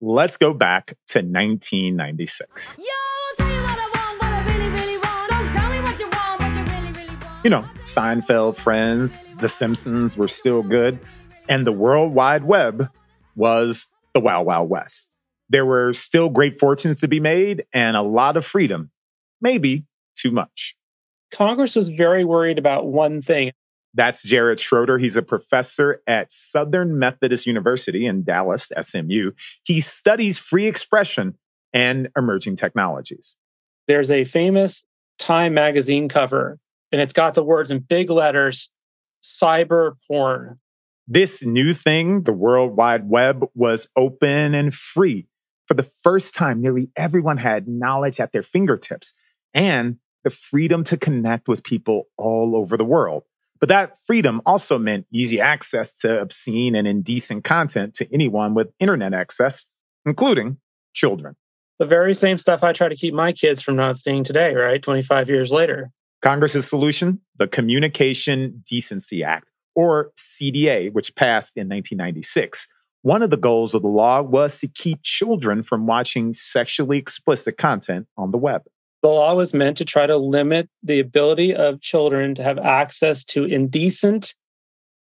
Let's go back to 1996. You know, Seinfeld, Friends, The Simpsons were still good, and the World Wide Web was the Wild Wild West. There were still great fortunes to be made and a lot of freedom, maybe too much. Congress was very worried about one thing that's Jared Schroeder. He's a professor at Southern Methodist University in Dallas, SMU. He studies free expression and emerging technologies. There's a famous Time magazine cover, and it's got the words in big letters cyber porn. This new thing, the World Wide Web, was open and free. For the first time, nearly everyone had knowledge at their fingertips and the freedom to connect with people all over the world. But that freedom also meant easy access to obscene and indecent content to anyone with internet access, including children. The very same stuff I try to keep my kids from not seeing today, right? 25 years later. Congress's solution, the Communication Decency Act, or CDA, which passed in 1996. One of the goals of the law was to keep children from watching sexually explicit content on the web. The law was meant to try to limit the ability of children to have access to indecent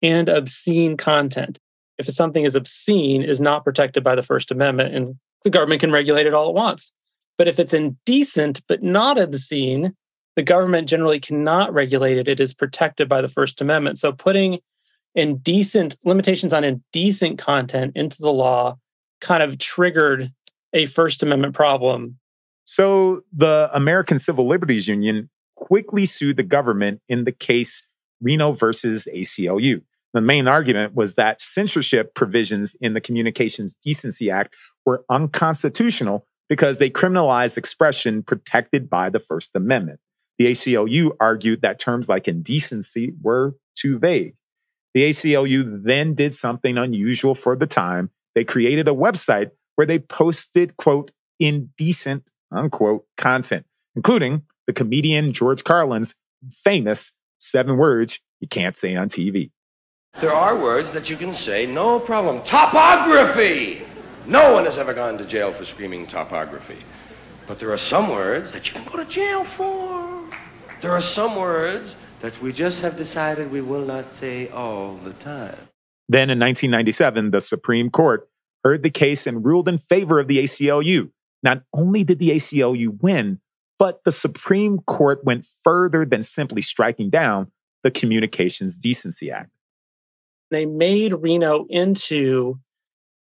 and obscene content. If something is obscene, is not protected by the First Amendment, and the government can regulate it all at once. But if it's indecent but not obscene, the government generally cannot regulate it. It is protected by the First Amendment. So putting indecent limitations on indecent content into the law kind of triggered a First Amendment problem so the American Civil Liberties Union quickly sued the government in the case Reno versus ACLU. The main argument was that censorship provisions in the Communications Decency Act were unconstitutional because they criminalized expression protected by the First Amendment. The ACLU argued that terms like indecency were too vague. The ACLU then did something unusual for the time. They created a website where they posted, quote, indecent unquote content, including the comedian George Carlin's famous seven words you can't say on TV. There are words that you can say, no problem. Topography! No one has ever gone to jail for screaming topography. But there are some words that you can go to jail for. There are some words that we just have decided we will not say all the time. Then in 1997, the Supreme Court heard the case and ruled in favor of the ACLU, not only did the ACLU win, but the Supreme Court went further than simply striking down the Communications Decency Act. They made Reno into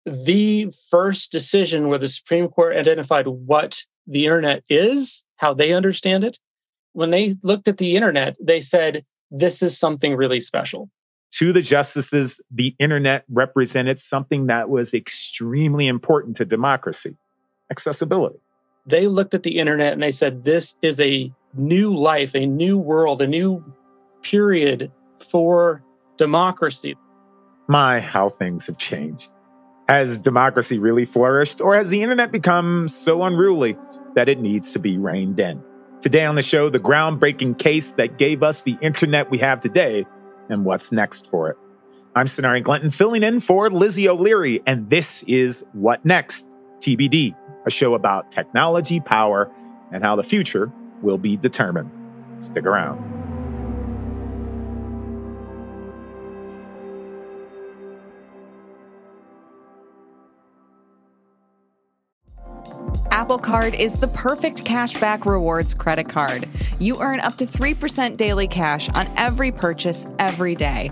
the first decision where the Supreme Court identified what the internet is, how they understand it. When they looked at the internet, they said, this is something really special. To the justices, the internet represented something that was extremely important to democracy accessibility. They looked at the internet and they said, this is a new life, a new world, a new period for democracy. My, how things have changed. Has democracy really flourished, or has the internet become so unruly that it needs to be reined in? Today on the show, the groundbreaking case that gave us the internet we have today and what's next for it. I'm Sonari Glinton, filling in for Lizzie O'Leary, and this is What Next? TBD a show about technology, power, and how the future will be determined. Stick around. Apple Card is the perfect cashback rewards credit card. You earn up to 3% daily cash on every purchase every day.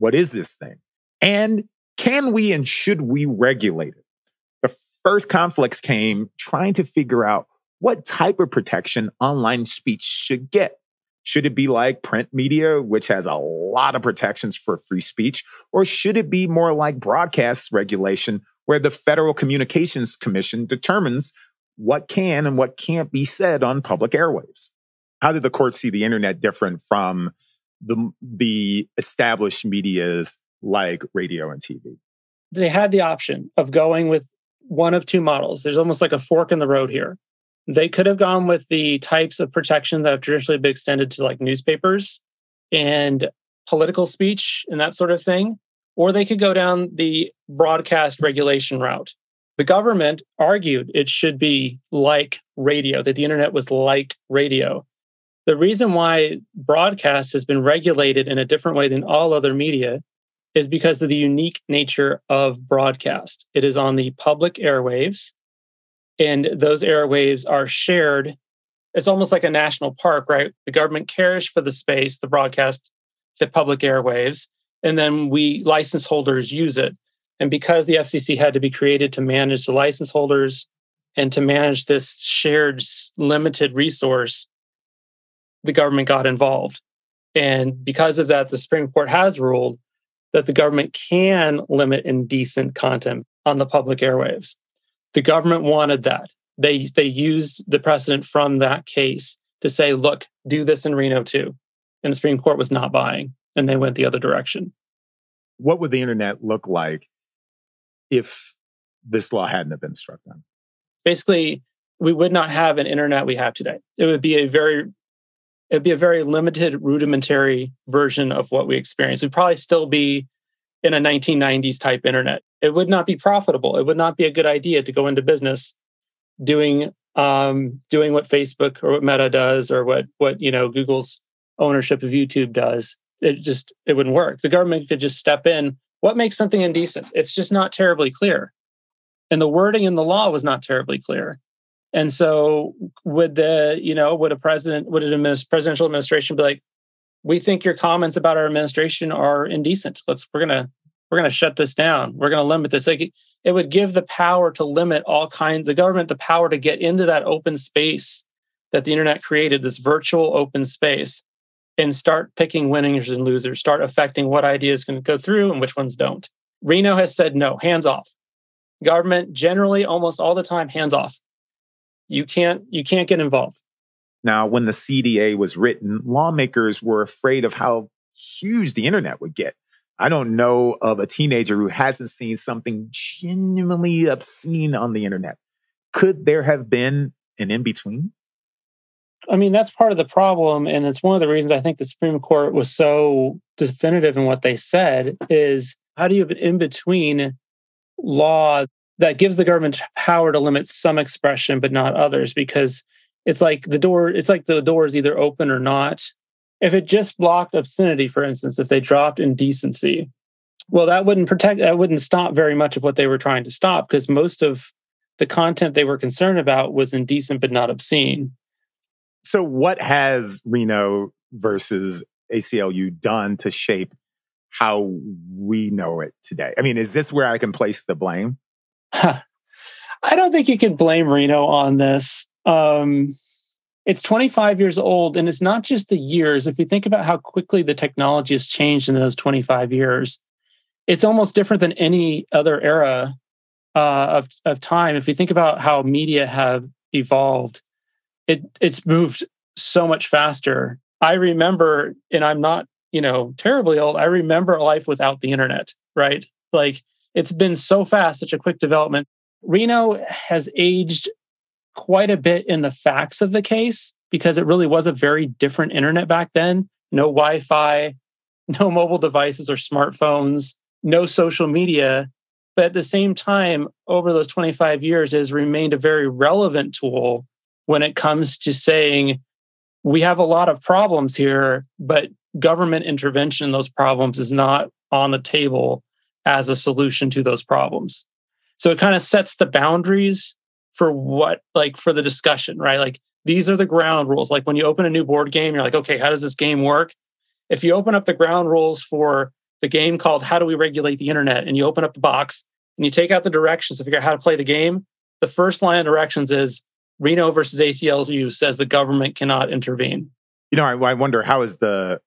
what is this thing? And can we and should we regulate it? The first conflicts came trying to figure out what type of protection online speech should get. Should it be like print media, which has a lot of protections for free speech? Or should it be more like broadcast regulation, where the Federal Communications Commission determines what can and what can't be said on public airwaves? How did the court see the internet different from the, the established medias like radio and TV? They had the option of going with one of two models. There's almost like a fork in the road here. They could have gone with the types of protection that have traditionally been extended to like newspapers and political speech and that sort of thing, or they could go down the broadcast regulation route. The government argued it should be like radio, that the internet was like radio. The reason why broadcast has been regulated in a different way than all other media is because of the unique nature of broadcast. It is on the public airwaves, and those airwaves are shared. It's almost like a national park, right? The government cares for the space, the broadcast, the public airwaves, and then we license holders use it. And because the FCC had to be created to manage the license holders and to manage this shared limited resource, the government got involved. And because of that, the Supreme Court has ruled that the government can limit indecent content on the public airwaves. The government wanted that. They they used the precedent from that case to say, look, do this in Reno too. And the Supreme Court was not buying, and they went the other direction. What would the internet look like if this law hadn't have been struck down? Basically, we would not have an internet we have today. It would be a very it'd be a very limited, rudimentary version of what we experience. We'd probably still be in a 1990s type internet. It would not be profitable. It would not be a good idea to go into business doing um, doing what Facebook or what Meta does or what what you know Google's ownership of YouTube does. It just it wouldn't work. The government could just step in. What makes something indecent? It's just not terribly clear, and the wording in the law was not terribly clear. And so would the, you know, would a president, would an administ- presidential administration be like, we think your comments about our administration are indecent. Let's we're gonna we're gonna shut this down. We're gonna limit this. Like it would give the power to limit all kinds, the government the power to get into that open space that the internet created, this virtual open space, and start picking winners and losers, start affecting what ideas can go through and which ones don't. Reno has said no, hands off. Government generally almost all the time, hands off you can't you can't get involved. Now, when the CDA was written, lawmakers were afraid of how huge the internet would get. I don't know of a teenager who hasn't seen something genuinely obscene on the internet. Could there have been an in between? I mean, that's part of the problem. And it's one of the reasons I think the Supreme Court was so definitive in what they said is how do you have an in between law that gives the government power to limit some expression but not others because it's like the door it's like the door is either open or not. If it just blocked obscenity for instance if they dropped indecency well that wouldn't protect that wouldn't stop very much of what they were trying to stop because most of the content they were concerned about was indecent but not obscene. So what has reno versus aclu done to shape how we know it today? I mean is this where i can place the blame I don't think you can blame Reno on this. Um, it's 25 years old, and it's not just the years. If you think about how quickly the technology has changed in those 25 years, it's almost different than any other era uh, of of time. If you think about how media have evolved, it it's moved so much faster. I remember, and I'm not you know terribly old. I remember life without the internet. Right, like it's been so fast, such a quick development. Reno has aged quite a bit in the facts of the case because it really was a very different internet back then. No Wi Fi, no mobile devices or smartphones, no social media. But at the same time, over those 25 years, has remained a very relevant tool when it comes to saying we have a lot of problems here, but government intervention in those problems is not on the table as a solution to those problems. So it kind of sets the boundaries for what, like, for the discussion, right? Like, these are the ground rules. Like, when you open a new board game, you're like, okay, how does this game work? If you open up the ground rules for the game called How Do We Regulate the Internet, and you open up the box and you take out the directions to figure out how to play the game, the first line of directions is Reno versus ACLU says the government cannot intervene. You know, I, I wonder how is the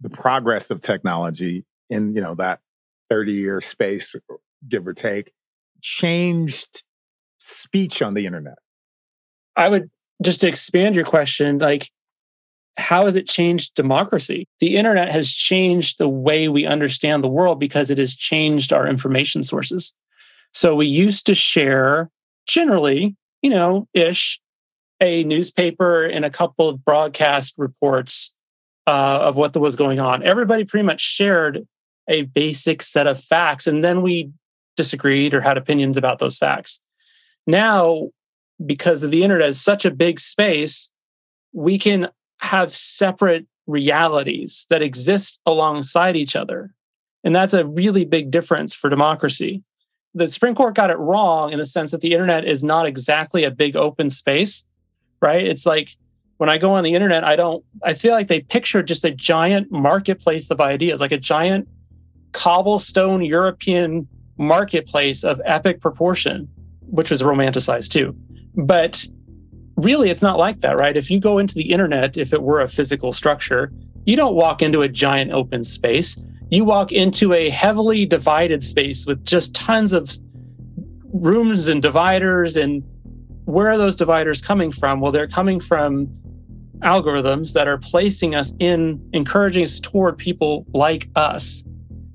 the progress of technology in you know that 30 year space, give or take, changed speech on the internet? I would just to expand your question, like, how has it changed democracy? The internet has changed the way we understand the world because it has changed our information sources. So we used to share generally, you know, ish, a newspaper and a couple of broadcast reports uh, of what was going on. Everybody pretty much shared a basic set of facts, and then we disagreed or had opinions about those facts. Now, because of the internet is such a big space, we can have separate realities that exist alongside each other. And that's a really big difference for democracy. The Supreme Court got it wrong in the sense that the internet is not exactly a big open space, right? It's like when I go on the internet, I don't, I feel like they picture just a giant marketplace of ideas, like a giant cobblestone European marketplace of epic proportion, which was romanticized too. But really, it's not like that, right? If you go into the internet, if it were a physical structure, you don't walk into a giant open space. You walk into a heavily divided space with just tons of rooms and dividers. And where are those dividers coming from? Well, they're coming from algorithms that are placing us in, encouraging us toward people like us,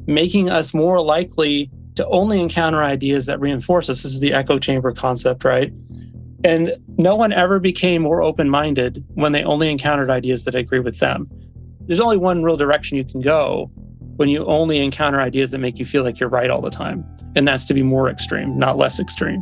making us more likely to only encounter ideas that reinforce us. This is the echo chamber concept, right? And no one ever became more open minded when they only encountered ideas that agree with them. There's only one real direction you can go when you only encounter ideas that make you feel like you're right all the time. And that's to be more extreme, not less extreme.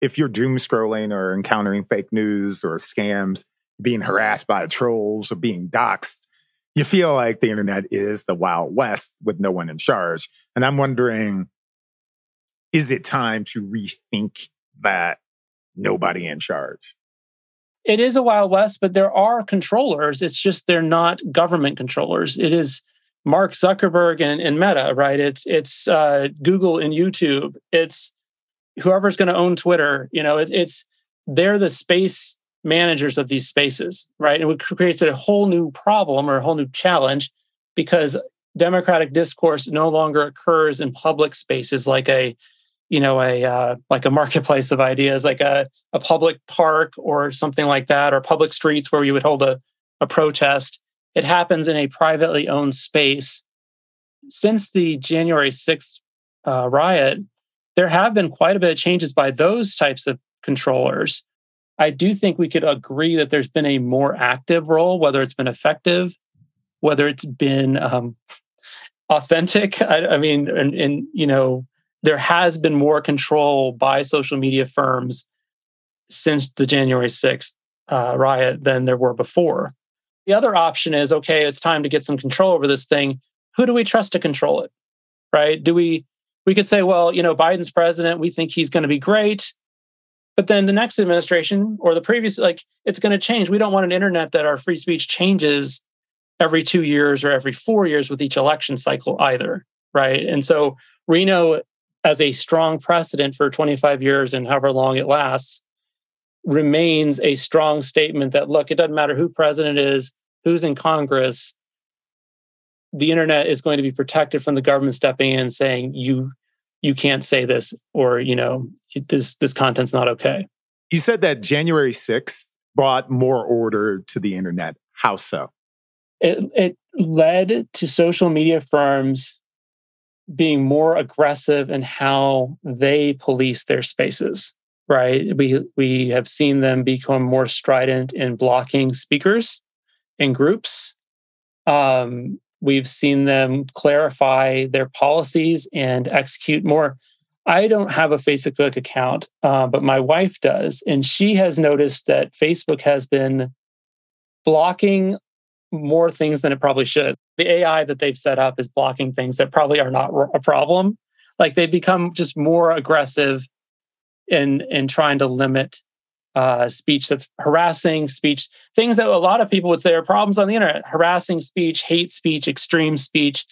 If you're doom scrolling or encountering fake news or scams, being harassed by trolls or being doxxed, you feel like the internet is the Wild West with no one in charge. And I'm wondering, is it time to rethink that nobody in charge. It is a Wild West, but there are controllers. It's just they're not government controllers. It is Mark Zuckerberg and, and Meta, right? It's it's uh, Google and YouTube. It's whoever's going to own Twitter. You know, it, it's they're the space managers of these spaces, right? And it creates a whole new problem or a whole new challenge because democratic discourse no longer occurs in public spaces like a you know a uh, like a marketplace of ideas like a, a public park or something like that or public streets where you would hold a, a protest it happens in a privately owned space since the january 6th uh, riot there have been quite a bit of changes by those types of controllers i do think we could agree that there's been a more active role whether it's been effective whether it's been um, authentic. I, I mean, and, and, you know, there has been more control by social media firms since the January 6th uh, riot than there were before. The other option is okay, it's time to get some control over this thing. Who do we trust to control it? Right? Do we, we could say, well, you know, Biden's president, we think he's going to be great. But then the next administration or the previous, like, it's going to change. We don't want an internet that our free speech changes every two years or every four years with each election cycle either. Right. And so Reno, as a strong precedent for 25 years and however long it lasts, remains a strong statement that look, it doesn't matter who president is, who's in Congress, the internet is going to be protected from the government stepping in and saying you you can't say this or you know this this content's not okay. You said that January 6th brought more order to the internet. How so? it, it led to social media firms being more aggressive in how they police their spaces right we we have seen them become more strident in blocking speakers and groups um, we've seen them clarify their policies and execute more i don't have a facebook account uh, but my wife does and she has noticed that facebook has been blocking more things than it probably should. The AI that they've set up is blocking things that probably are not a problem. Like they become just more aggressive in in trying to limit uh, speech that's harassing speech, things that a lot of people would say are problems on the internet: harassing speech, hate speech, extreme speech.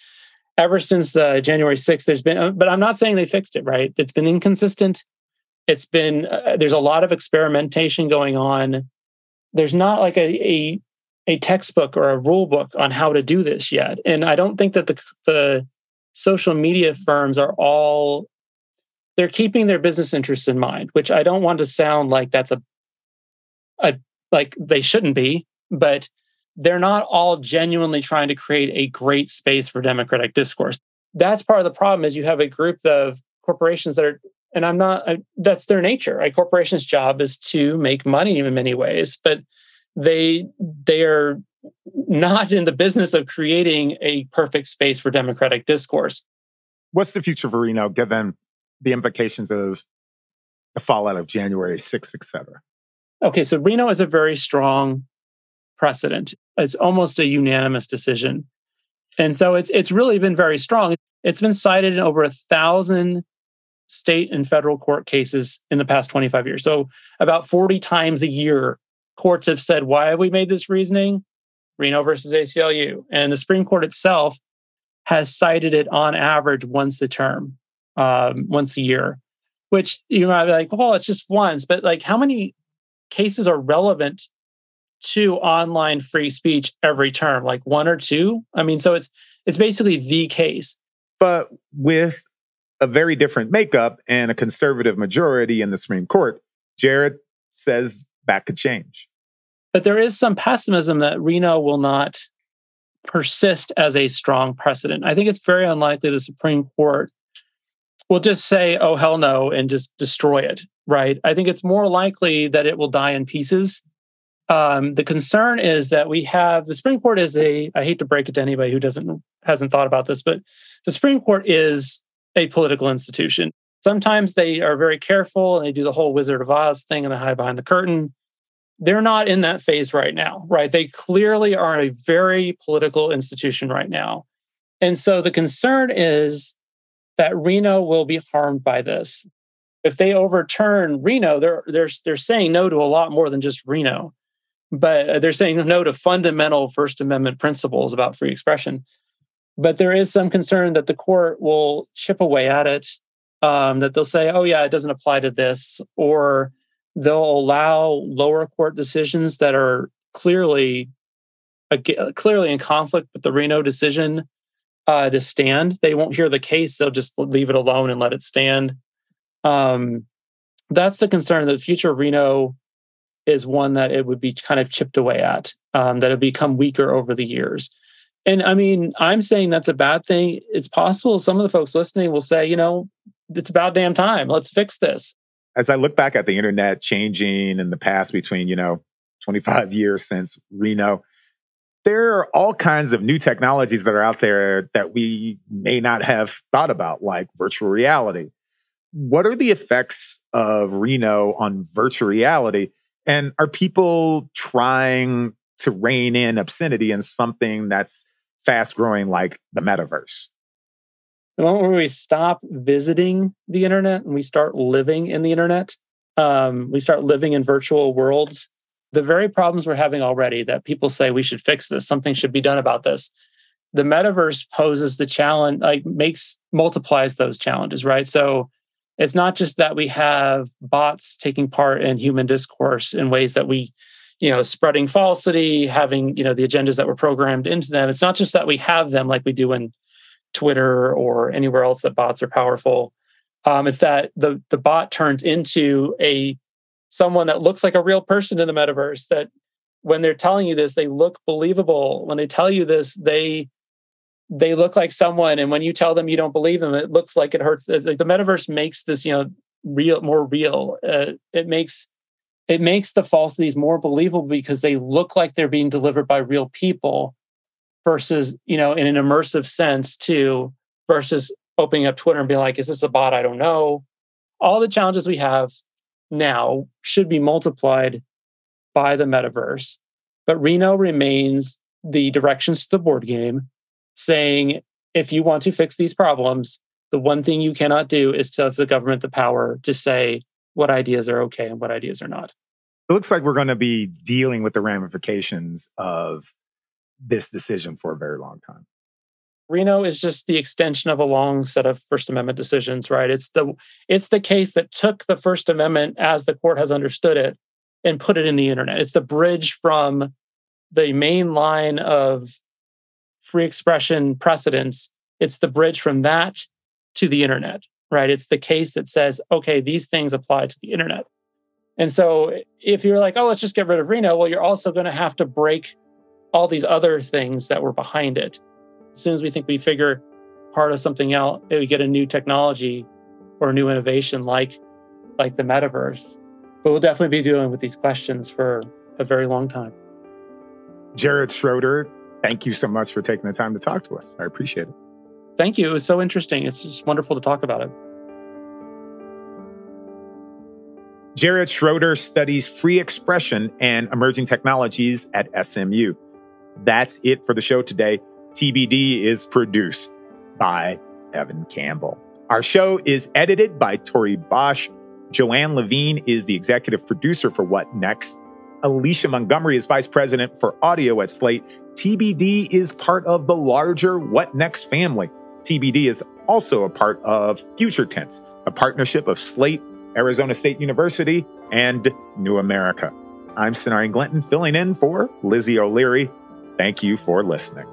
Ever since uh, January 6th, there's been, uh, but I'm not saying they fixed it. Right? It's been inconsistent. It's been uh, there's a lot of experimentation going on. There's not like a, a a textbook or a rule book on how to do this yet. And I don't think that the, the social media firms are all they're keeping their business interests in mind, which I don't want to sound like that's a a like they shouldn't be, but they're not all genuinely trying to create a great space for democratic discourse. That's part of the problem is you have a group of corporations that are and I'm not I, that's their nature. A corporation's job is to make money in many ways, but they they are not in the business of creating a perfect space for democratic discourse. What's the future for Reno, given the implications of the fallout of January 6th, et cetera? Okay, so Reno is a very strong precedent. It's almost a unanimous decision. And so it's it's really been very strong. It's been cited in over a thousand state and federal court cases in the past 25 years. So about 40 times a year courts have said, why have we made this reasoning? Reno versus ACLU. And the Supreme Court itself has cited it on average once a term, um, once a year, which you might be like, well, it's just once, but like how many cases are relevant to online free speech every term? Like one or two? I mean, so it's it's basically the case. But with a very different makeup and a conservative majority in the Supreme Court, Jared says that could change. But there is some pessimism that Reno will not persist as a strong precedent. I think it's very unlikely the Supreme Court will just say, oh, hell no, and just destroy it, right? I think it's more likely that it will die in pieces. Um, the concern is that we have the Supreme Court is a, I hate to break it to anybody who doesn't hasn't thought about this, but the Supreme Court is a political institution. Sometimes they are very careful and they do the whole Wizard of Oz thing and they hide behind the curtain. They're not in that phase right now, right? They clearly are a very political institution right now. And so the concern is that Reno will be harmed by this. If they overturn Reno, they're they're they're saying no to a lot more than just Reno, but they're saying no to fundamental First Amendment principles about free expression. But there is some concern that the court will chip away at it, um, that they'll say, "Oh yeah, it doesn't apply to this," or they'll allow lower court decisions that are clearly clearly in conflict with the Reno decision uh, to stand. They won't hear the case; they'll just leave it alone and let it stand. Um, that's the concern. That future Reno is one that it would be kind of chipped away at, um, that it become weaker over the years. And I mean, I'm saying that's a bad thing. It's possible some of the folks listening will say, you know, it's about damn time. Let's fix this. As I look back at the internet changing in the past between, you know, 25 years since Reno, there are all kinds of new technologies that are out there that we may not have thought about, like virtual reality. What are the effects of Reno on virtual reality? And are people trying to rein in obscenity in something that's fast growing like the metaverse? The moment we stop visiting the internet and we start living in the internet, um, we start living in virtual worlds the very problems we're having already that people say we should fix this, something should be done about this. The metaverse poses the challenge, like makes multiplies those challenges, right? So it's not just that we have bots taking part in human discourse in ways that we, you know, spreading falsity, having, you know, the agendas that were programmed into them. It's not just that we have them like we do in Twitter or anywhere else that bots are powerful. Um, it's that the the bot turns into a someone that looks like a real person in the metaverse that when they're telling you this they look believable when they tell you this they they look like someone and when you tell them you don't believe them it looks like it hurts like the metaverse makes this you know real more real. Uh, it makes it makes the falsities more believable because they look like they're being delivered by real people versus you know in an immersive sense too versus opening up twitter and being like is this a bot? I don't know. All the challenges we have now should be multiplied by the metaverse. But Reno remains the directions to the board game saying if you want to fix these problems, the one thing you cannot do is to have the government the power to say what ideas are okay and what ideas are not. It looks like we're going to be dealing with the ramifications of this decision for a very long time. Reno is just the extension of a long set of First Amendment decisions, right? It's the it's the case that took the First Amendment as the court has understood it and put it in the internet. It's the bridge from the main line of free expression precedents. It's the bridge from that to the internet, right? It's the case that says, okay, these things apply to the internet. And so if you're like, oh, let's just get rid of Reno, well, you're also going to have to break all these other things that were behind it as soon as we think we figure part of something out, we get a new technology or a new innovation like like the metaverse. But we'll definitely be dealing with these questions for a very long time. Jared Schroeder, thank you so much for taking the time to talk to us. I appreciate it. Thank you. It was so interesting. It's just wonderful to talk about it. Jared Schroeder studies free expression and emerging technologies at SMU. That's it for the show today. TBD is produced by Evan Campbell. Our show is edited by Tori Bosch. Joanne Levine is the executive producer for What Next. Alicia Montgomery is vice president for audio at Slate. TBD is part of the larger What Next family. TBD is also a part of Future Tense, a partnership of Slate, Arizona State University, and New America. I'm Sonari Glinton filling in for Lizzie O'Leary. Thank you for listening.